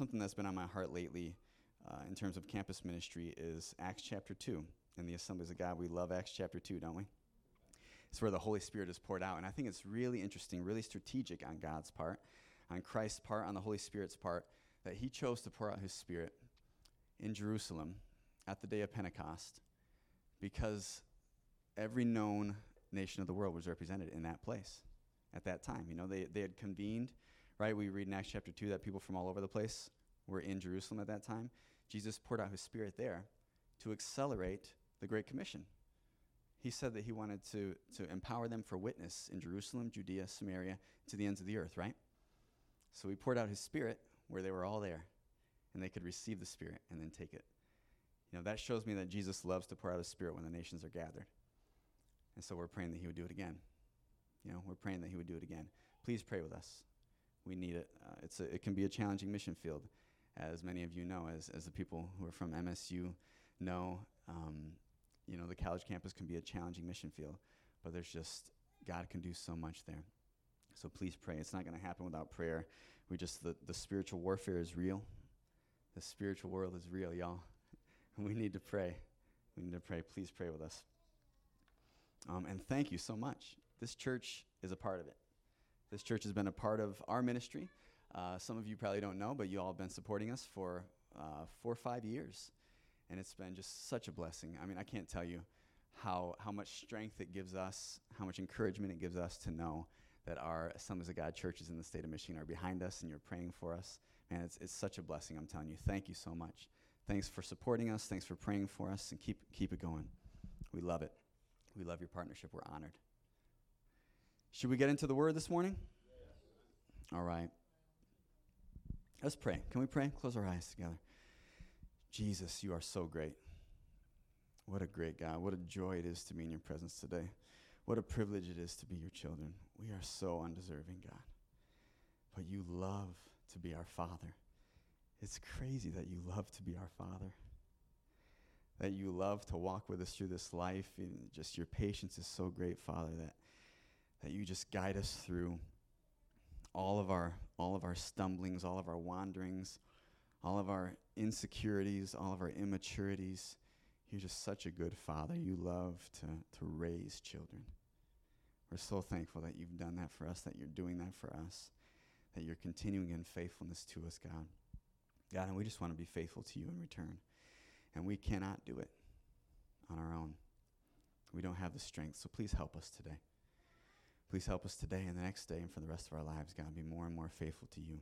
something that's been on my heart lately uh, in terms of campus ministry is Acts chapter 2. In the Assemblies of God, we love Acts chapter 2, don't we? It's where the Holy Spirit is poured out. And I think it's really interesting, really strategic on God's part, on Christ's part, on the Holy Spirit's part, that He chose to pour out His Spirit in Jerusalem at the day of Pentecost because every known nation of the world was represented in that place at that time. You know, they, they had convened, right? We read in Acts chapter 2 that people from all over the place were in Jerusalem at that time. Jesus poured out his spirit there to accelerate the Great Commission. He said that he wanted to, to empower them for witness in Jerusalem, Judea, Samaria, to the ends of the earth, right? So he poured out his spirit where they were all there, and they could receive the spirit and then take it. You know, that shows me that Jesus loves to pour out his spirit when the nations are gathered. And so we're praying that he would do it again. You know, we're praying that he would do it again. Please pray with us. We need it. Uh, it's a, it can be a challenging mission field, as many of you know, as, as the people who are from MSU know. Um, you know, the college campus can be a challenging mission field, but there's just, God can do so much there. So please pray. It's not going to happen without prayer. We just, the, the spiritual warfare is real. The spiritual world is real, y'all. we need to pray. We need to pray. Please pray with us. Um, and thank you so much. This church is a part of it. This church has been a part of our ministry. Uh, some of you probably don't know, but you all have been supporting us for uh, four or five years. And it's been just such a blessing. I mean, I can't tell you how, how much strength it gives us, how much encouragement it gives us to know that our Assemblies of God churches in the state of Michigan are behind us and you're praying for us. Man, it's, it's such a blessing, I'm telling you. Thank you so much. Thanks for supporting us. Thanks for praying for us, and keep, keep it going. We love it. We love your partnership. We're honored. Should we get into the word this morning? All right. Let's pray. Can we pray? Close our eyes together. Jesus, you are so great. What a great God. What a joy it is to be in your presence today. What a privilege it is to be your children. We are so undeserving, God. But you love to be our Father. It's crazy that you love to be our Father that you love to walk with us through this life. And just your patience is so great, Father, that, that you just guide us through all of our all of our stumblings, all of our wanderings, all of our insecurities, all of our immaturities. You're just such a good father. You love to, to raise children. We're so thankful that you've done that for us, that you're doing that for us, that you're continuing in faithfulness to us, God. God, and we just want to be faithful to you in return. And we cannot do it on our own. We don't have the strength. So please help us today. Please help us today and the next day and for the rest of our lives, God, be more and more faithful to you.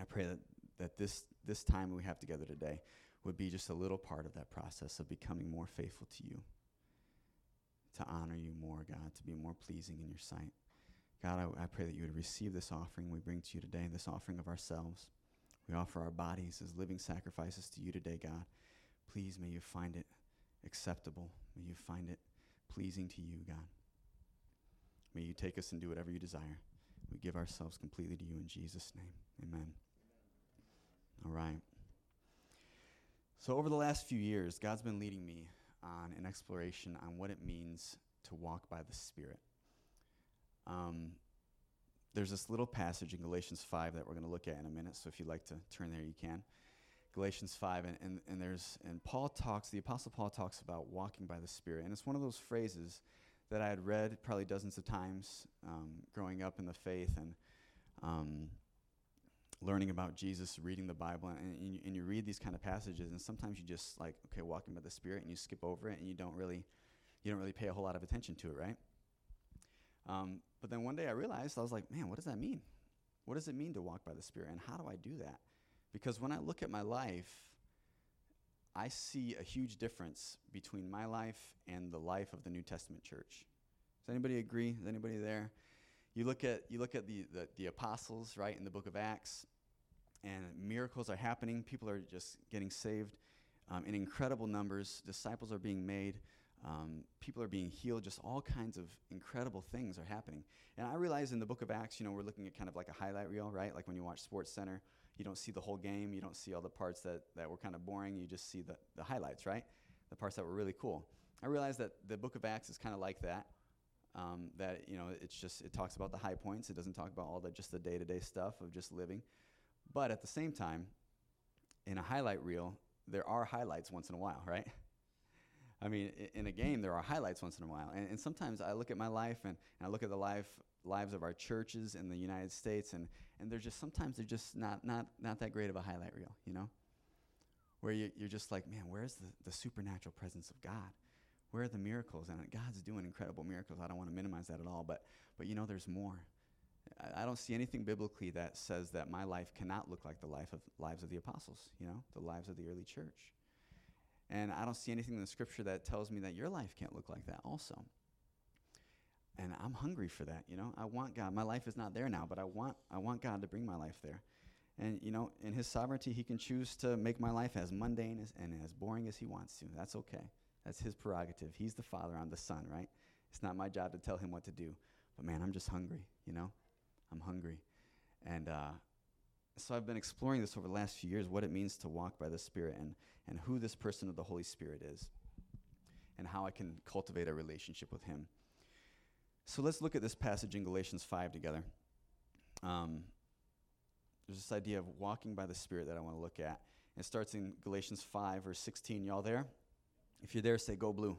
I pray that, that this, this time we have together today would be just a little part of that process of becoming more faithful to you, to honor you more, God, to be more pleasing in your sight. God, I, I pray that you would receive this offering we bring to you today, this offering of ourselves. We offer our bodies as living sacrifices to you today, God. Please may you find it acceptable. May you find it pleasing to you, God. May you take us and do whatever you desire. We give ourselves completely to you in Jesus' name. Amen. All right. So, over the last few years, God's been leading me on an exploration on what it means to walk by the Spirit. Um, there's this little passage in Galatians 5 that we're going to look at in a minute, so if you'd like to turn there, you can. Galatians 5, and, and, and there's and Paul talks, the Apostle Paul talks about walking by the Spirit. And it's one of those phrases that I had read probably dozens of times um, growing up in the faith and um, learning about Jesus, reading the Bible, and, and, you, and you read these kind of passages, and sometimes you just like, okay, walking by the Spirit, and you skip over it, and you don't really, you don't really pay a whole lot of attention to it, right? Um, but then one day I realized I was like, man, what does that mean? What does it mean to walk by the Spirit, and how do I do that? Because when I look at my life, I see a huge difference between my life and the life of the New Testament church. Does anybody agree? Is anybody there? You look at, you look at the, the, the apostles, right, in the book of Acts, and miracles are happening. People are just getting saved um, in incredible numbers. Disciples are being made. Um, people are being healed. Just all kinds of incredible things are happening. And I realize in the book of Acts, you know, we're looking at kind of like a highlight reel, right? Like when you watch Sports Center, you don't see the whole game. You don't see all the parts that, that were kind of boring. You just see the, the highlights, right? The parts that were really cool. I realize that the book of Acts is kind of like that. Um, that you know, it's just it talks about the high points. It doesn't talk about all the just the day-to-day stuff of just living. But at the same time, in a highlight reel, there are highlights once in a while, right? I mean, in a game, there are highlights once in a while. And, and sometimes I look at my life and, and I look at the life, lives of our churches in the United States, and, and they're just sometimes they're just not, not, not that great of a highlight reel, you know? Where you, you're just like, man, where's the, the supernatural presence of God? Where are the miracles? And God's doing incredible miracles. I don't want to minimize that at all, but, but you know, there's more. I, I don't see anything biblically that says that my life cannot look like the life of lives of the apostles, you know, the lives of the early church. And I don't see anything in the scripture that tells me that your life can't look like that also. And I'm hungry for that, you know. I want God. My life is not there now, but I want I want God to bring my life there. And you know, in his sovereignty, he can choose to make my life as mundane as, and as boring as he wants to. That's okay. That's his prerogative. He's the father, I'm the son, right? It's not my job to tell him what to do. But man, I'm just hungry, you know? I'm hungry. And uh, so I've been exploring this over the last few years what it means to walk by the Spirit and, and who this person of the Holy Spirit is and how I can cultivate a relationship with Him. So let's look at this passage in Galatians 5 together. Um, there's this idea of walking by the Spirit that I want to look at. It starts in Galatians 5, verse 16. Y'all there? If you're there, say go blue.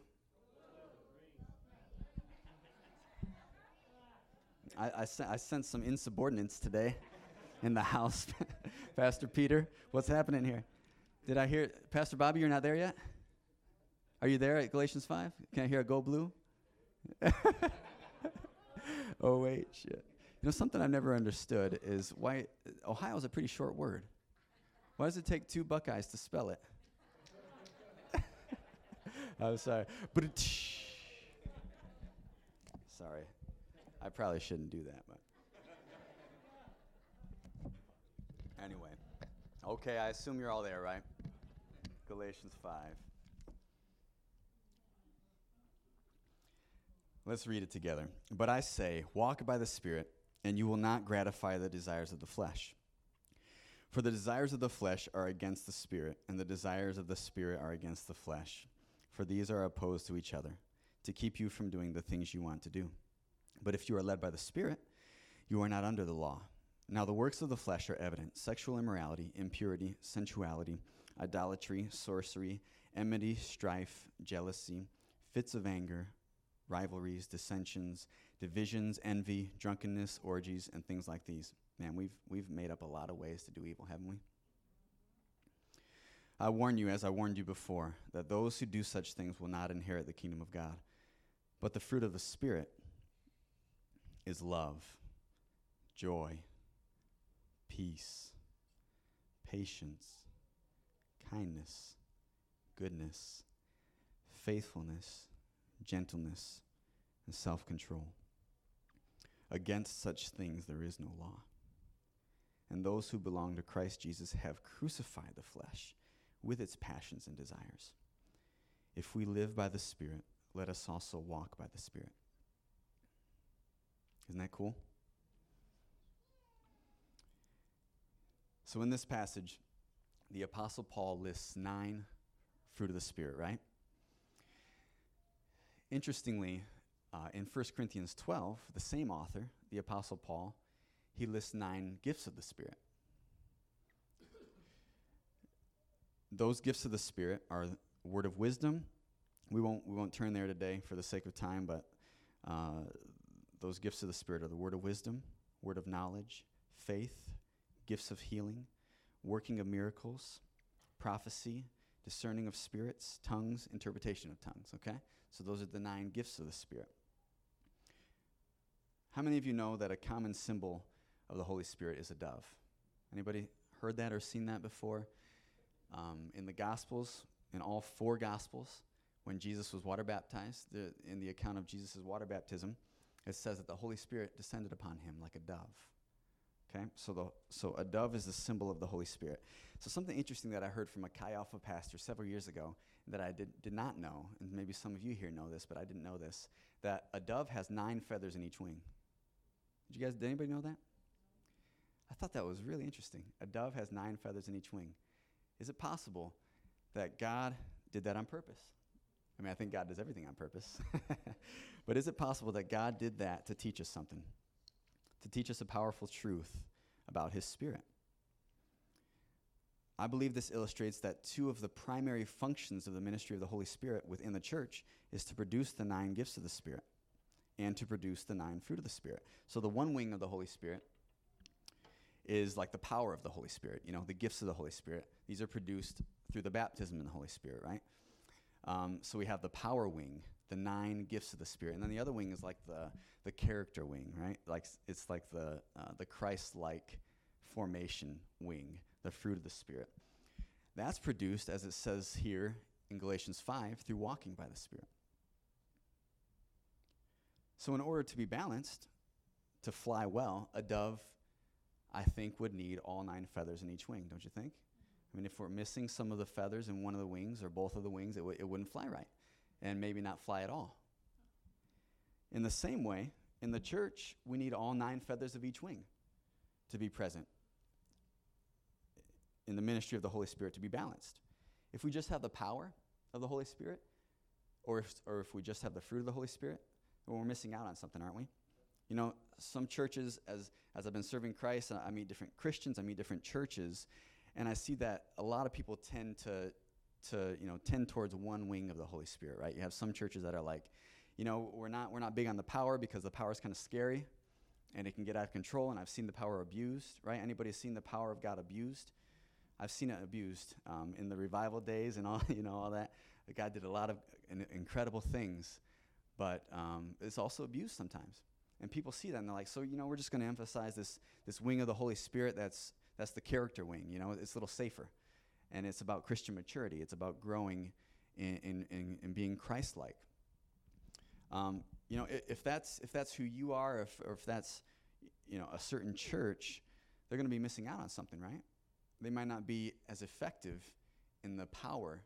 I, I, sen- I sense some insubordinates today in the house. Pastor Peter, what's happening here? Did I hear, Pastor Bobby, you're not there yet? Are you there at Galatians 5? Can I hear a go blue? oh, wait, shit. You know, something I've never understood is why Ohio is a pretty short word. Why does it take two Buckeyes to spell it? I'm sorry. But sorry. I probably shouldn't do that, but anyway. Okay, I assume you're all there, right? Galatians 5. Let's read it together. But I say, walk by the Spirit, and you will not gratify the desires of the flesh. For the desires of the flesh are against the Spirit, and the desires of the Spirit are against the flesh. For these are opposed to each other, to keep you from doing the things you want to do. But if you are led by the Spirit, you are not under the law. Now the works of the flesh are evident sexual immorality, impurity, sensuality, idolatry, sorcery, enmity, strife, jealousy, fits of anger, rivalries, dissensions, divisions, envy, drunkenness, orgies, and things like these. Man, we've, we've made up a lot of ways to do evil, haven't we? I warn you, as I warned you before, that those who do such things will not inherit the kingdom of God. But the fruit of the Spirit is love, joy, peace, patience, kindness, goodness, faithfulness, gentleness, and self control. Against such things there is no law. And those who belong to Christ Jesus have crucified the flesh with its passions and desires. If we live by the Spirit, let us also walk by the Spirit. Isn't that cool? So, in this passage, the Apostle Paul lists nine fruit of the Spirit, right? Interestingly, uh, in 1 Corinthians 12, the same author, the Apostle Paul, he lists nine gifts of the Spirit. Those gifts of the Spirit are word of wisdom. We won't, we won't turn there today for the sake of time, but uh, those gifts of the Spirit are the word of wisdom, word of knowledge, faith, gifts of healing, working of miracles, prophecy, discerning of spirits, tongues, interpretation of tongues, okay? So those are the nine gifts of the Spirit. How many of you know that a common symbol of the Holy Spirit is a dove? Anybody heard that or seen that before? Um, in the Gospels, in all four Gospels, when Jesus was water baptized, the, in the account of Jesus' water baptism, it says that the Holy Spirit descended upon him like a dove. Okay, so the so a dove is the symbol of the Holy Spirit. So something interesting that I heard from a Chi Alpha pastor several years ago that I did did not know, and maybe some of you here know this, but I didn't know this, that a dove has nine feathers in each wing. Did you guys? Did anybody know that? I thought that was really interesting. A dove has nine feathers in each wing. Is it possible that God did that on purpose? I mean, I think God does everything on purpose. but is it possible that God did that to teach us something? To teach us a powerful truth about His Spirit? I believe this illustrates that two of the primary functions of the ministry of the Holy Spirit within the church is to produce the nine gifts of the Spirit and to produce the nine fruit of the Spirit. So the one wing of the Holy Spirit is like the power of the Holy Spirit, you know, the gifts of the Holy Spirit. These are produced through the baptism in the Holy Spirit, right? Um, so we have the power wing, the nine gifts of the Spirit, and then the other wing is like the the character wing, right? Like it's like the uh, the Christ-like formation wing, the fruit of the Spirit. That's produced, as it says here in Galatians 5, through walking by the Spirit. So, in order to be balanced, to fly well, a dove, I think, would need all nine feathers in each wing, don't you think? I mean, if we're missing some of the feathers in one of the wings or both of the wings, it, w- it wouldn't fly right and maybe not fly at all. In the same way, in the church, we need all nine feathers of each wing to be present in the ministry of the Holy Spirit to be balanced. If we just have the power of the Holy Spirit, or if, or if we just have the fruit of the Holy Spirit, we're missing out on something, aren't we? You know, some churches, as, as I've been serving Christ, I meet different Christians, I meet different churches, and I see that a lot of people tend to, to you know, tend towards one wing of the Holy Spirit, right? You have some churches that are like, you know, we're not, we're not big on the power because the power is kind of scary and it can get out of control, and I've seen the power abused, right? Anybody seen the power of God abused? I've seen it abused um, in the revival days and all, you know, all that. God did a lot of incredible things but um, it's also abused sometimes. And people see that and they're like, so you know, we're just going to emphasize this this wing of the Holy Spirit. That's that's the character wing. You know, it's a little safer, and it's about Christian maturity. It's about growing in in, in, in being Christ-like. Um, you know, if, that's if that's who you are, if, or if that's you know a certain church, they're going to be missing out on something, right? They might not be as effective in the power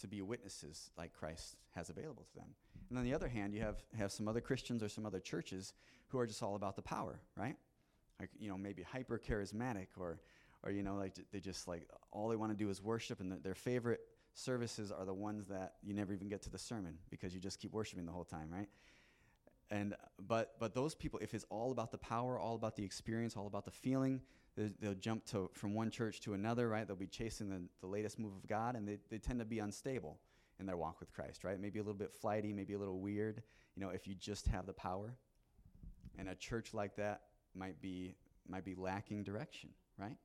to be witnesses like Christ has available to them. And on the other hand, you have, have some other Christians or some other churches who are just all about the power, right? Like, you know, maybe hyper charismatic or, or, you know, like they just like all they want to do is worship and the, their favorite services are the ones that you never even get to the sermon because you just keep worshiping the whole time, right? And, but, but those people, if it's all about the power, all about the experience, all about the feeling, they'll jump to, from one church to another, right? They'll be chasing the, the latest move of God, and they, they tend to be unstable in their walk with Christ, right? Maybe a little bit flighty, maybe a little weird, you know, if you just have the power. And a church like that might be, might be lacking direction, right?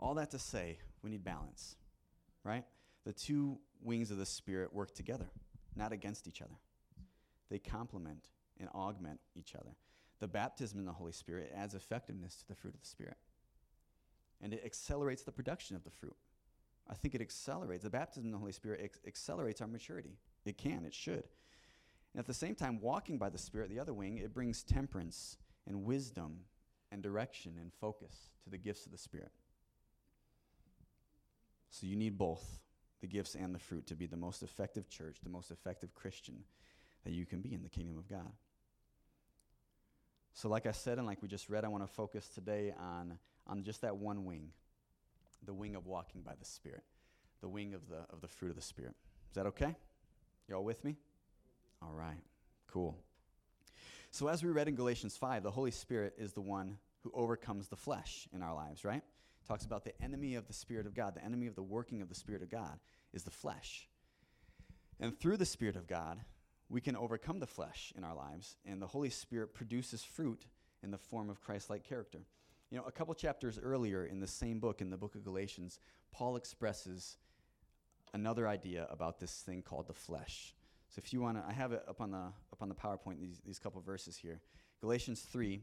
All that to say, we need balance, right? The two wings of the Spirit work together, not against each other. They complement and augment each other. The baptism in the Holy Spirit adds effectiveness to the fruit of the Spirit, and it accelerates the production of the fruit. I think it accelerates. The baptism in the Holy Spirit ex- accelerates our maturity. It can, it should. And at the same time, walking by the Spirit, the other wing, it brings temperance and wisdom and direction and focus to the gifts of the Spirit. So you need both the gifts and the fruit to be the most effective church, the most effective Christian that you can be in the kingdom of God. So, like I said, and like we just read, I want to focus today on, on just that one wing the wing of walking by the Spirit, the wing of the, of the fruit of the Spirit. Is that okay? You all with me? All right, cool. So, as we read in Galatians 5, the Holy Spirit is the one who overcomes the flesh in our lives, right? Talks about the enemy of the Spirit of God, the enemy of the working of the Spirit of God is the flesh. And through the Spirit of God, we can overcome the flesh in our lives, and the Holy Spirit produces fruit in the form of Christ like character. You know, a couple chapters earlier in the same book, in the book of Galatians, Paul expresses another idea about this thing called the flesh. So if you want to, I have it up on the up on the PowerPoint. These these couple verses here, Galatians three.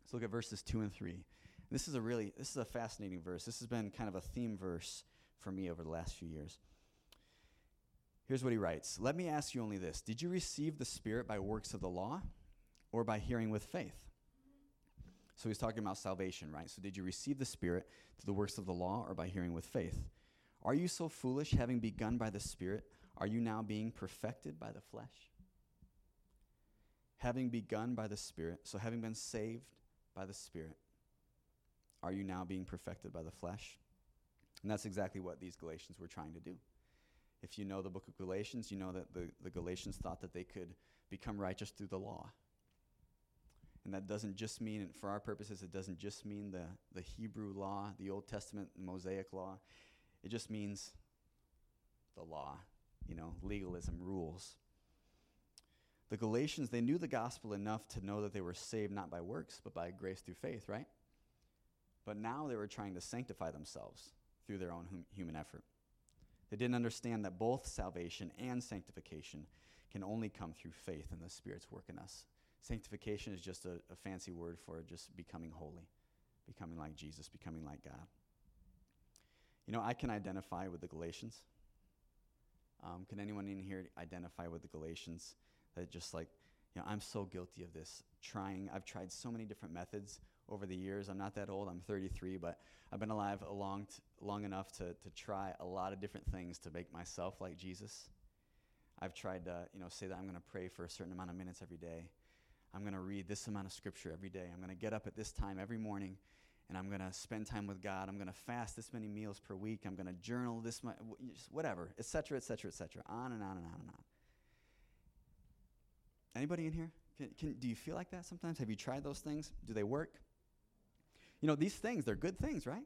Let's look at verses two and three. This is a really this is a fascinating verse. This has been kind of a theme verse for me over the last few years. Here's what he writes Let me ask you only this Did you receive the Spirit by works of the law or by hearing with faith? So he's talking about salvation, right? So did you receive the Spirit through the works of the law or by hearing with faith? Are you so foolish, having begun by the Spirit, are you now being perfected by the flesh? Having begun by the Spirit, so having been saved by the Spirit, are you now being perfected by the flesh? And that's exactly what these Galatians were trying to do. If you know the book of Galatians, you know that the, the Galatians thought that they could become righteous through the law. And that doesn't just mean, for our purposes, it doesn't just mean the, the Hebrew law, the Old Testament the Mosaic law. It just means the law, you know, legalism, rules. The Galatians, they knew the gospel enough to know that they were saved not by works, but by grace through faith, right? But now they were trying to sanctify themselves through their own hum- human effort. They didn't understand that both salvation and sanctification can only come through faith in the Spirit's work in us. Sanctification is just a, a fancy word for just becoming holy, becoming like Jesus, becoming like God. You know, I can identify with the Galatians. Um, can anyone in here identify with the Galatians? That just like, you know, I'm so guilty of this. Trying, I've tried so many different methods over the years. I'm not that old. I'm 33, but I've been alive long, t- long enough to, to try a lot of different things to make myself like Jesus. I've tried to, you know, say that I'm going to pray for a certain amount of minutes every day. I'm going to read this amount of scripture every day. I'm going to get up at this time every morning and I'm going to spend time with God. I'm going to fast this many meals per week. I'm going to journal this much, whatever, etc., etc., etc. On and on and on and on. Anybody in here? Can, can, do you feel like that sometimes? Have you tried those things? Do they work? You know, these things, they're good things, right?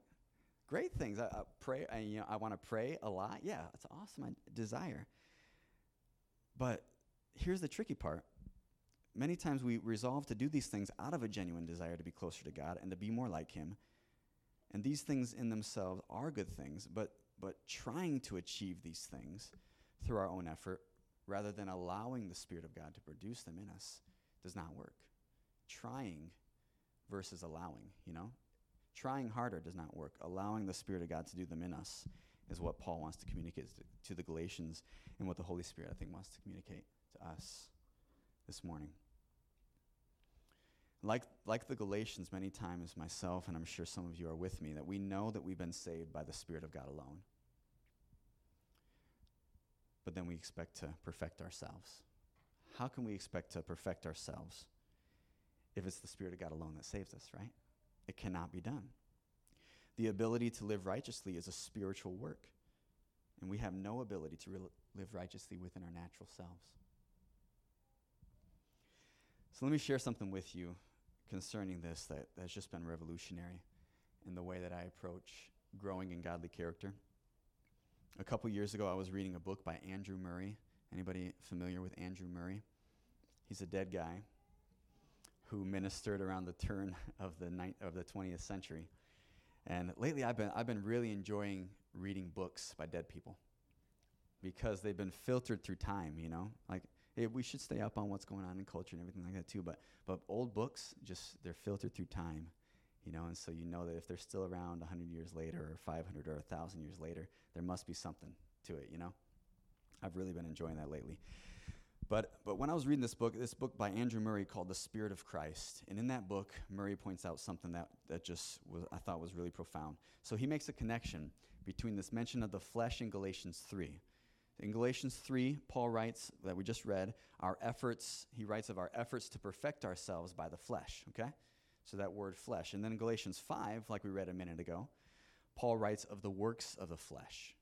Great things. I, I pray, I, you know, I want to pray a lot. Yeah, it's awesome. I desire. But here's the tricky part. Many times we resolve to do these things out of a genuine desire to be closer to God and to be more like Him. And these things in themselves are good things, but, but trying to achieve these things through our own effort rather than allowing the Spirit of God to produce them in us does not work. Trying versus allowing, you know? Trying harder does not work. Allowing the Spirit of God to do them in us is what Paul wants to communicate to, the Galatians and what the Holy Spirit, I think, wants to communicate to us this morning. Like, like the Galatians, many times, myself, and I'm sure some of you are with me, that we know that we've been saved by the Spirit of God alone but then we expect to perfect ourselves. How can we expect to perfect ourselves if it's the Spirit of God alone that saves us, right? It cannot be done. The ability to live righteously is a spiritual work, and we have no ability to re- live righteously within our natural selves. So let me share something with you concerning this that, that's just been revolutionary in the way that I approach growing in godly character a couple years ago, I was reading a book by Andrew Murray. Anybody familiar with Andrew Murray? He's a dead guy who ministered around the turn of the ni- of the 20th century. And lately, I've been I've been really enjoying reading books by dead people because they've been filtered through time. You know, like hey, we should stay up on what's going on in culture and everything like that too. But but old books just they're filtered through time you know, and so you know that if they're still around 100 years later or 500 or 1,000 years later, there must be something to it, you know? I've really been enjoying that lately. But, but when I was reading this book, this book by Andrew Murray called The Spirit of Christ, and in that book, Murray points out something that, that just was, I thought was really profound. So he makes a connection between this mention of the flesh in Galatians 3. In Galatians 3, Paul writes, that we just read, our efforts, he writes of our efforts to perfect ourselves by the flesh, okay? So that word flesh. And then in Galatians 5, like we read a minute ago, Paul writes of the works of the flesh.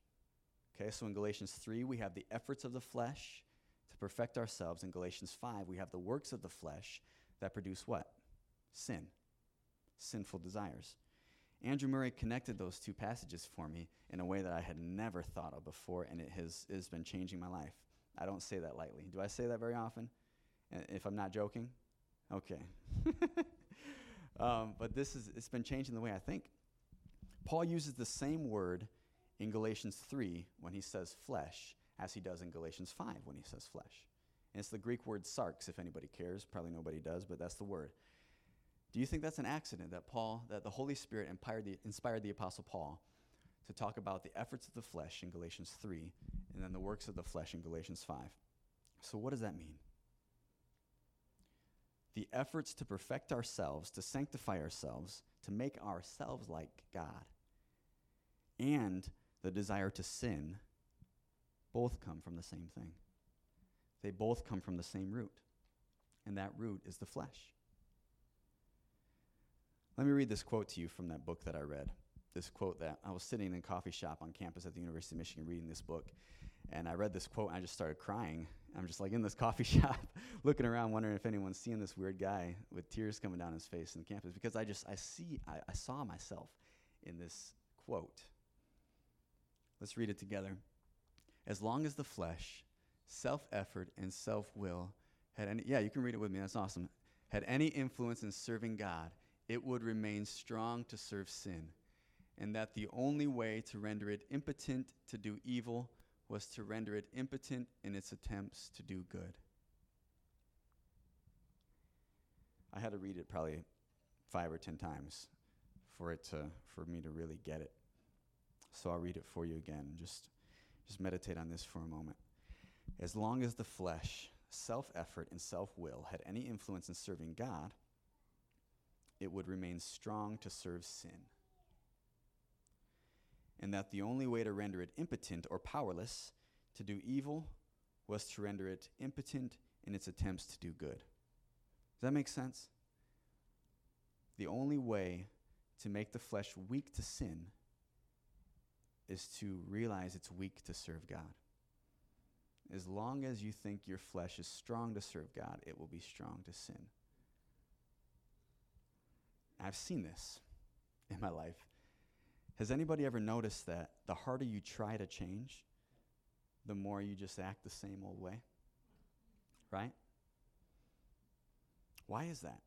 Okay, so in Galatians 3, we have the efforts of the flesh to perfect ourselves. In Galatians 5, we have the works of the flesh that produce what? Sin, sinful desires. Andrew Murray connected those two passages for me in a way that I had never thought of before, and it has, it has been changing my life. I don't say that lightly. Do I say that very often? If I'm not joking? Okay. Um, but this is, it's been changing the way I think. Paul uses the same word in Galatians 3 when he says flesh as he does in Galatians 5 when he says flesh. And it's the Greek word sarx, if anybody cares. Probably nobody does, but that's the word. Do you think that's an accident that Paul, that the Holy Spirit inspired the, inspired the Apostle Paul to talk about the efforts of the flesh in Galatians 3 and then the works of the flesh in Galatians 5? So, what does that mean? the efforts to perfect ourselves, to sanctify ourselves, to make ourselves like God, and the desire to sin both come from the same thing. They both come from the same root, and that root is the flesh. Let me read this quote to you from that book that I read. This quote that I was sitting in a coffee shop on campus at the University of Michigan reading this book, and I read this quote and I just started crying I'm just like in this coffee shop looking around, wondering if anyone's seeing this weird guy with tears coming down his face in the campus because I just, I see, I, I saw myself in this quote. Let's read it together. As long as the flesh, self effort, and self will had any, yeah, you can read it with me, that's awesome, had any influence in serving God, it would remain strong to serve sin, and that the only way to render it impotent to do evil was to render it impotent in its attempts to do good. I had to read it probably five or ten times for it to for me to really get it. So I'll read it for you again. Just just meditate on this for a moment. As long as the flesh, self-effort and self-will had any influence in serving God, it would remain strong to serve sin and that the only way to render it impotent or powerless to do evil was to render it impotent in its attempts to do good. Does that make sense? The only way to make the flesh weak to sin is to realize it's weak to serve God. As long as you think your flesh is strong to serve God, it will be strong to sin. I've seen this in my life. Has anybody ever noticed that the harder you try to change, the more you just act the same old way? Right? Why is that?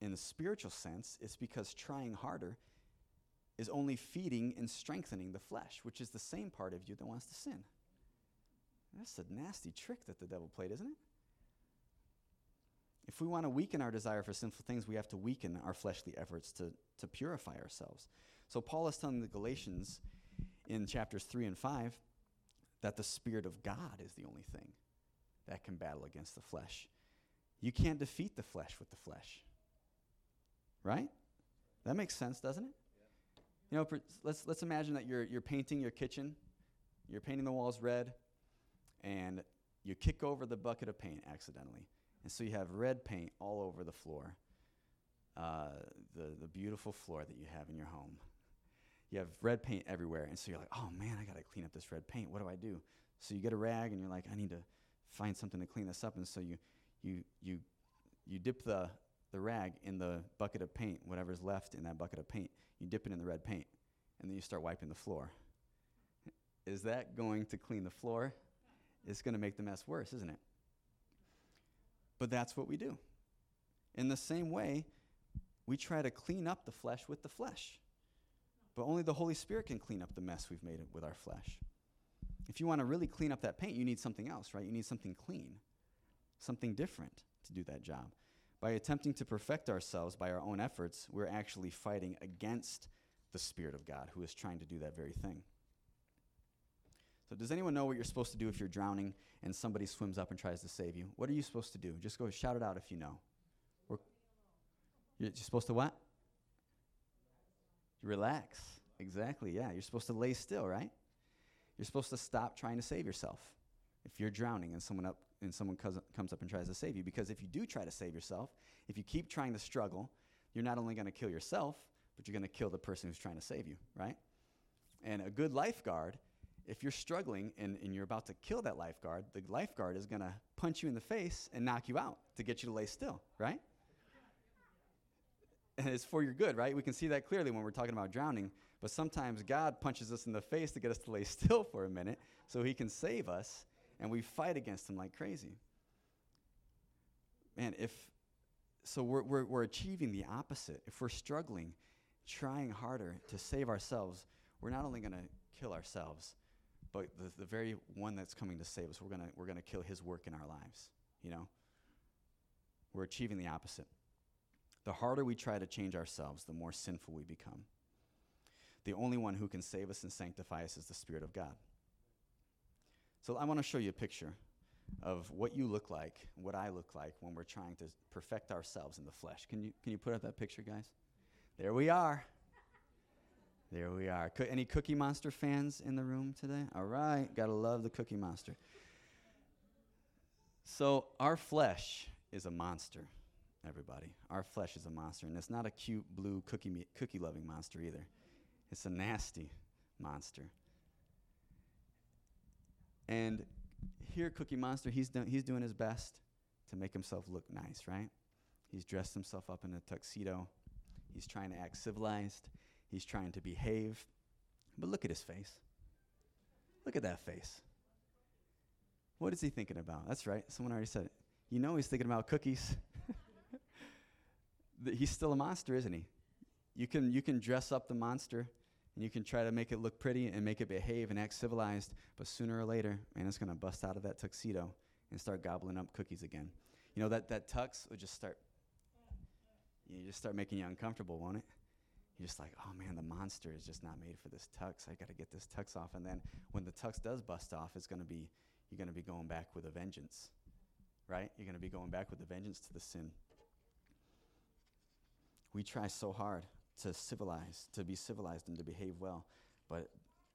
In the spiritual sense, it's because trying harder is only feeding and strengthening the flesh, which is the same part of you that wants to sin. That's a nasty trick that the devil played, isn't it? If we want to weaken our desire for sinful things, we have to weaken our fleshly efforts to, to purify ourselves. So Paul is telling the Galatians in chapters 3 and 5 that the Spirit of God is the only thing that can battle against the flesh. You can't defeat the flesh with the flesh. Right? That makes sense, doesn't it? You know, let's, let's imagine that you're, you're painting your kitchen, you're painting the walls red, and you kick over the bucket of paint accidentally. And so you have red paint all over the floor, uh, the, the beautiful floor that you have in your home. You have red paint everywhere. And so you're like, oh man, I got to clean up this red paint. What do I do? So you get a rag and you're like, I need to find something to clean this up. And so you, you, you, you dip the, the rag in the bucket of paint, whatever's left in that bucket of paint, you dip it in the red paint, and then you start wiping the floor. Is that going to clean the floor? It's going to make the mess worse, isn't it? But that's what we do. In the same way, we try to clean up the flesh with the flesh. But only the Holy Spirit can clean up the mess we've made with our flesh. If you want to really clean up that paint, you need something else, right? You need something clean, something different to do that job. By attempting to perfect ourselves by our own efforts, we're actually fighting against the Spirit of God, who is trying to do that very thing. So, does anyone know what you're supposed to do if you're drowning and somebody swims up and tries to save you? What are you supposed to do? Just go shout it out if you know. You're supposed to what? Relax. Exactly, yeah. You're supposed to lay still, right? You're supposed to stop trying to save yourself if you're drowning and someone up and someone comes up and tries to save you because if you do try to save yourself if you keep trying to struggle you're not only going to kill yourself but you're going to kill the person who's trying to save you right and a good lifeguard if you're struggling and, and you're about to kill that lifeguard, the lifeguard is going to punch you in the face and knock you out to get you to lay still, right? And it's for your good, right? We can see that clearly when we're talking about drowning. But sometimes God punches us in the face to get us to lay still for a minute so he can save us, and we fight against him like crazy. Man, if so, we're, we're, we're achieving the opposite. If we're struggling, trying harder to save ourselves, we're not only going to kill ourselves, but the, the very one that's coming to save us, we're going we're gonna kill his work in our lives, you know? We're achieving the opposite. The harder we try to change ourselves, the more sinful we become. The only one who can save us and sanctify us is the Spirit of God. So I want to show you a picture of what you look like, what I look like when we're trying to perfect ourselves in the flesh. Can you, can you put up that picture, guys? There we are. There we are. Co- any Cookie Monster fans in the room today? All right, gotta love the Cookie Monster. So, our flesh is a monster, everybody. Our flesh is a monster, and it's not a cute blue cookie me- cookie loving monster either. It's a nasty monster. And here, Cookie Monster, he's, do- he's doing his best to make himself look nice, right? He's dressed himself up in a tuxedo. He's trying to act civilized. He's trying to behave. But look at his face. Look at that face. What is he thinking about? That's right. Someone already said it. You know he's thinking about cookies. he's still a monster, isn't he? You can, you can dress up the monster and you can try to make it look pretty and make it behave and act civilized, but sooner or later, man, it's going to bust out of that tuxedo and start gobbling up cookies again. You know, that, that tux will just start, you just start making you uncomfortable, won't it? You're just like, oh man, the monster is just not made for this tux. I got to get this tux off. And then when the tux does bust off, it's going to be, you're going to be going back with a vengeance, right? You're going to be going back with a vengeance to the sin. We try so hard to civilize, to be civilized and to behave well, but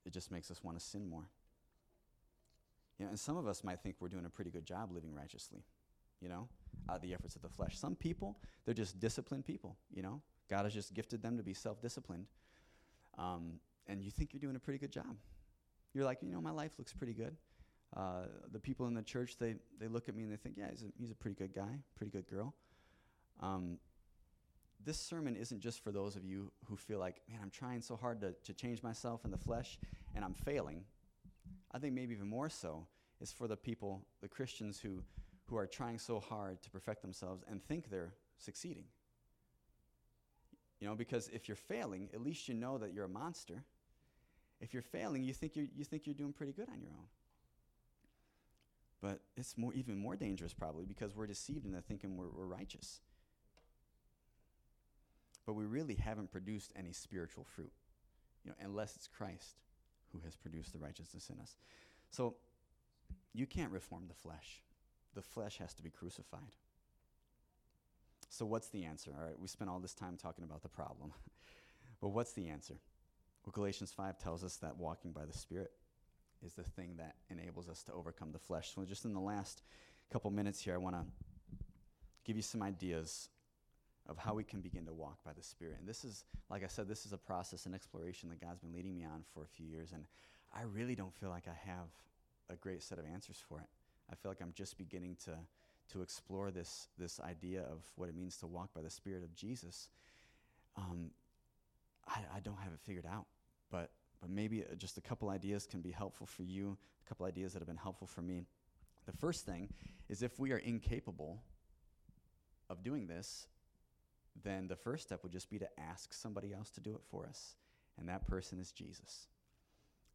it just makes us want to sin more. You know, and some of us might think we're doing a pretty good job living righteously, you know, out of the efforts of the flesh. Some people, they're just disciplined people, you know. God has just gifted them to be self disciplined. Um, and you think you're doing a pretty good job. You're like, you know, my life looks pretty good. Uh, the people in the church, they, they look at me and they think, yeah, he's a, he's a pretty good guy, pretty good girl. Um, this sermon isn't just for those of you who feel like, man, I'm trying so hard to, to change myself in the flesh and I'm failing. I think maybe even more so is for the people, the Christians who, who are trying so hard to perfect themselves and think they're succeeding. You know, because if you're failing, at least you know that you're a monster. If you're failing, you think you're, you think you're doing pretty good on your own. But it's more, even more dangerous, probably, because we're deceived into thinking we're, we're righteous but we really haven't produced any spiritual fruit, you know, unless it's Christ who has produced the righteousness in us. So you can't reform the flesh. The flesh has to be crucified. So what's the answer? All right, we spent all this time talking about the problem. but what's the answer? Well, Galatians 5 tells us that walking by the Spirit is the thing that enables us to overcome the flesh. So just in the last couple minutes here, I want to give you some ideas of how we can begin to walk by the Spirit. And this is, like I said, this is a process and exploration that God's been leading me on for a few years. And I really don't feel like I have a great set of answers for it. I feel like I'm just beginning to, to explore this, this idea of what it means to walk by the Spirit of Jesus. Um, I, I don't have it figured out, but, but maybe uh, just a couple ideas can be helpful for you, a couple ideas that have been helpful for me. The first thing is if we are incapable of doing this, then the first step would just be to ask somebody else to do it for us. And that person is Jesus.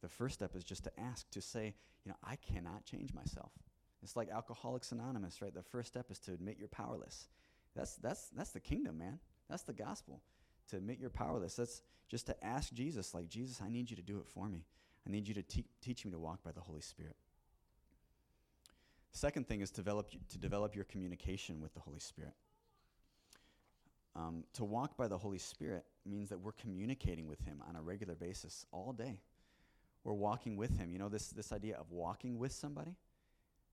The first step is just to ask, to say, you know, I cannot change myself. It's like Alcoholics Anonymous, right? The first step is to admit you're powerless. That's, that's, that's the kingdom, man. That's the gospel. To admit you're powerless. That's just to ask Jesus, like, Jesus, I need you to do it for me. I need you to te- teach me to walk by the Holy Spirit. Second thing is develop, to develop your communication with the Holy Spirit. Um, to walk by the Holy Spirit means that we're communicating with Him on a regular basis all day. We're walking with Him. You know, this, this idea of walking with somebody,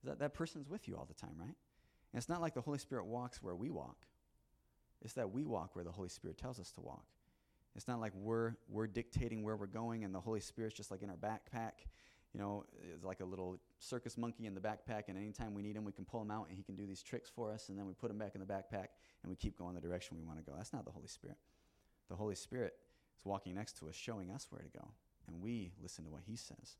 that, that person's with you all the time, right? And it's not like the Holy Spirit walks where we walk, it's that we walk where the Holy Spirit tells us to walk. It's not like we're, we're dictating where we're going and the Holy Spirit's just like in our backpack you know, is like a little circus monkey in the backpack, and anytime we need him, we can pull him out and he can do these tricks for us, and then we put him back in the backpack and we keep going the direction we want to go. That's not the Holy Spirit. The Holy Spirit is walking next to us, showing us where to go, and we listen to what he says.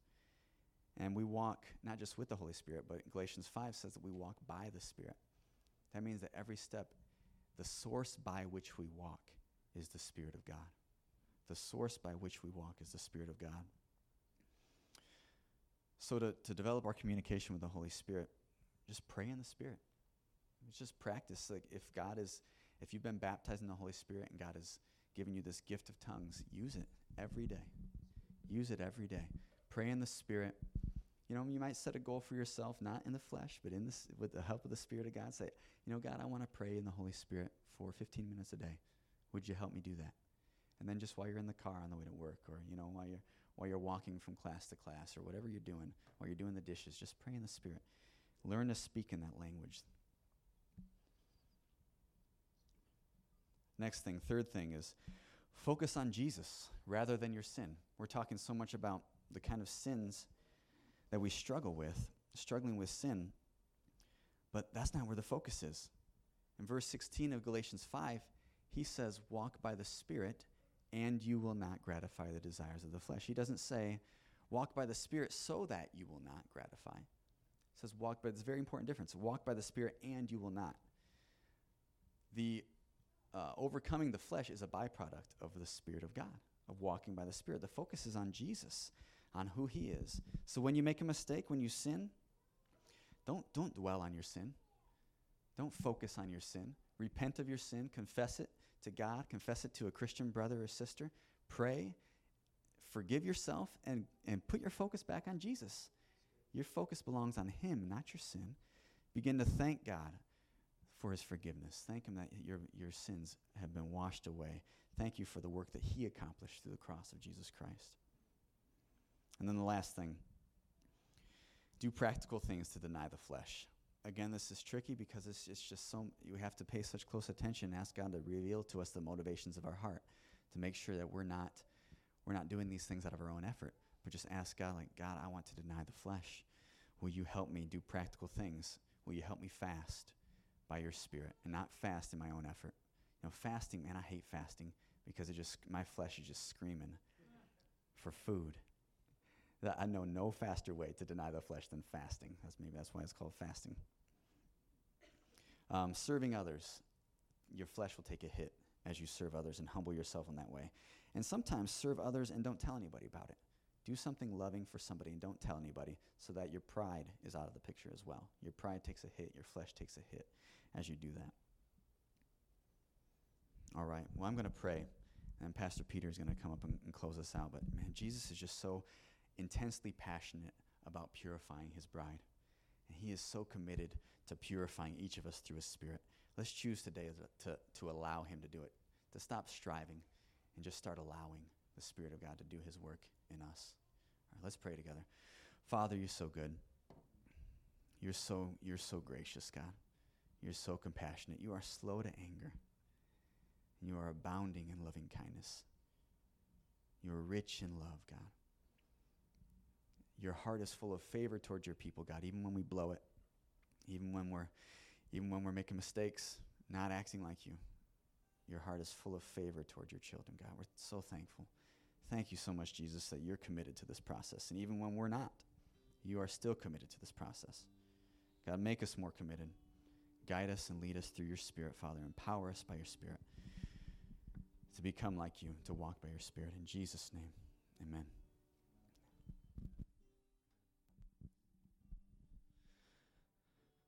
And we walk not just with the Holy Spirit, but Galatians 5 says that we walk by the Spirit. That means that every step, the source by which we walk is the Spirit of God. The source by which we walk is the Spirit of God. So, to, to develop our communication with the Holy Spirit, just pray in the Spirit. It's just practice. Like, if God is, if you've been baptized in the Holy Spirit and God has given you this gift of tongues, use it every day. Use it every day. Pray in the Spirit. You know, you might set a goal for yourself, not in the flesh, but in this, with the help of the Spirit of God. Say, you know, God, I want to pray in the Holy Spirit for 15 minutes a day. Would you help me do that? And then just while you're in the car on the way to work, or you know, while you're while you're walking from class to class or whatever you're doing, while you're doing the dishes, just pray in the Spirit. Learn to speak in that language. Next thing, third thing is focus on Jesus rather than your sin. We're talking so much about the kind of sins that we struggle with. struggling with sin, but that's not where the focus is. In verse 16 of Galatians 5, he says, Walk by the Spirit, and you will not gratify the desires of the flesh. He doesn't say, Walk by the Spirit so that you will not gratify. He says, Walk by, it's a very important difference. Walk by the Spirit, and you will not. The uh, overcoming the flesh is a byproduct of the Spirit of God, of walking by the Spirit. The focus is on Jesus, on who He is. So when you make a mistake, when you sin, don't, don't dwell on your sin. Don't focus on your sin. Repent of your sin, confess it to God, confess it to a Christian brother or sister, pray, forgive yourself, and, and put your focus back on Jesus. Your focus belongs on Him, not your sin. Begin to thank God for His forgiveness. Thank Him that your, your sins have been washed away. Thank you for the work that He accomplished through the cross of Jesus Christ. And then the last thing do practical things to deny the flesh. Again, this is tricky because it's, it's just so, you have to pay such close attention, ask God to reveal to us the motivations of our heart to make sure that we're not, we're not doing these things out of our own effort, but just ask God, like, God, I want to deny the flesh. Will you help me do practical things? Will you help me fast by your spirit and not fast in my own effort? You know, fasting, man, I hate fasting because it just, my flesh is just screaming for food that I know no faster way to deny the flesh than fasting. That's maybe that's why it's called fasting. Um, serving others, your flesh will take a hit as you serve others and humble yourself in that way. And sometimes serve others and don't tell anybody about it. Do something loving for somebody and don't tell anybody so that your pride is out of the picture as well. Your pride takes a hit, your flesh takes a hit as you do that. All right, well, I'm going to pray, and Pastor Peter is going to come up and, and close us out. But man, Jesus is just so intensely passionate about purifying his bride. And he is so committed to purifying each of us through his spirit. Let's choose today to, to allow him to do it, to stop striving and just start allowing the Spirit of God to do his work in us. All right, let's pray together. Father, you're so good. You're so, you're so gracious, God. You're so compassionate. You are slow to anger. You are abounding in loving kindness. You are rich in love, God your heart is full of favor towards your people, God, even when we blow it, even when we're even when we're making mistakes, not acting like you. Your heart is full of favor towards your children, God. We're so thankful. Thank you so much, Jesus, that you're committed to this process. And even when we're not, you are still committed to this process. God, make us more committed. Guide us and lead us through your Spirit, Father. Empower us by your Spirit to become like you, to walk by your Spirit. In Jesus' name, amen.